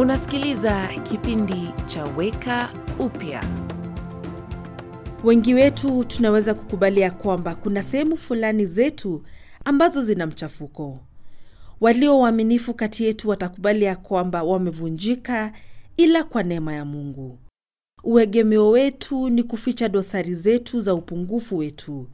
Unasikiliza kipindi cha Weka Upya. Wengi wetu tunaweza kukubalia kwamba kuna sehemu fulani zetu ambazo zina mchafuko. Walio waaminifu kati yetu watakubali ya kwamba wamevunjika, ila kwa neema ya Mungu. Uegemeo wetu ni kuficha dosari zetu za upungufu wetu,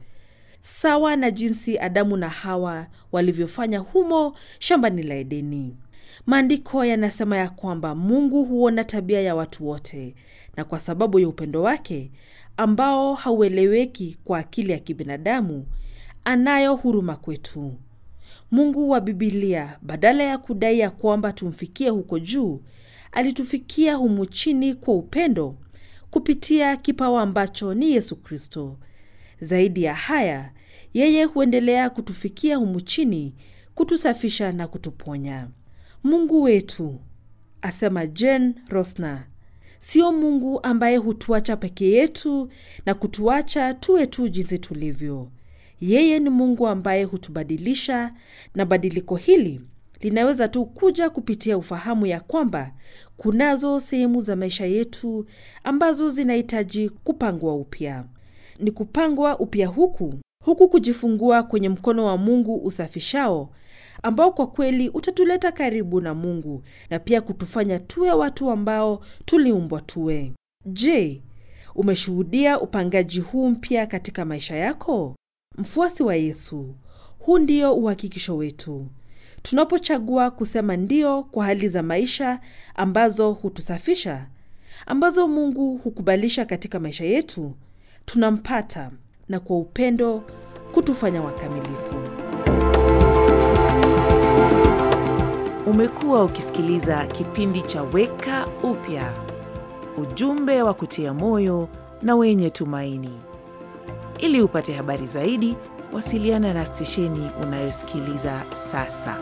sawa na jinsi Adamu na Hawa walivyofanya humo shambani la Edeni. Maandiko yanasema ya kwamba Mungu huona tabia ya watu wote, na kwa sababu ya upendo wake ambao haueleweki kwa akili ya kibinadamu, anayo huruma kwetu. Mungu wa Bibilia, badala ya kudai ya kwamba tumfikie huko juu, alitufikia humu chini kwa upendo kupitia kipawa ambacho ni Yesu Kristo. Zaidi ya haya, yeye huendelea kutufikia humu chini, kutusafisha na kutuponya. Mungu wetu, asema Jane Rosner, sio Mungu ambaye hutuacha peke yetu na kutuacha tuwe tu jinsi tulivyo. Yeye ni Mungu ambaye hutubadilisha, na badiliko hili linaweza tu kuja kupitia ufahamu ya kwamba kunazo sehemu za maisha yetu ambazo zinahitaji kupangwa upya. Ni kupangwa upya huku huku kujifungua kwenye mkono wa Mungu usafishao, ambao kwa kweli utatuleta karibu na Mungu na pia kutufanya tuwe watu ambao tuliumbwa tuwe. Je, umeshuhudia upangaji huu mpya katika maisha yako? Mfuasi wa Yesu, huu ndio uhakikisho wetu. Tunapochagua kusema ndio kwa hali za maisha ambazo hutusafisha, ambazo Mungu hukubalisha katika maisha yetu, tunampata na kwa upendo kutufanya wakamilifu. Umekuwa ukisikiliza kipindi cha Weka Upya, ujumbe wa kutia moyo na wenye tumaini. Ili upate habari zaidi, wasiliana na stesheni unayosikiliza sasa.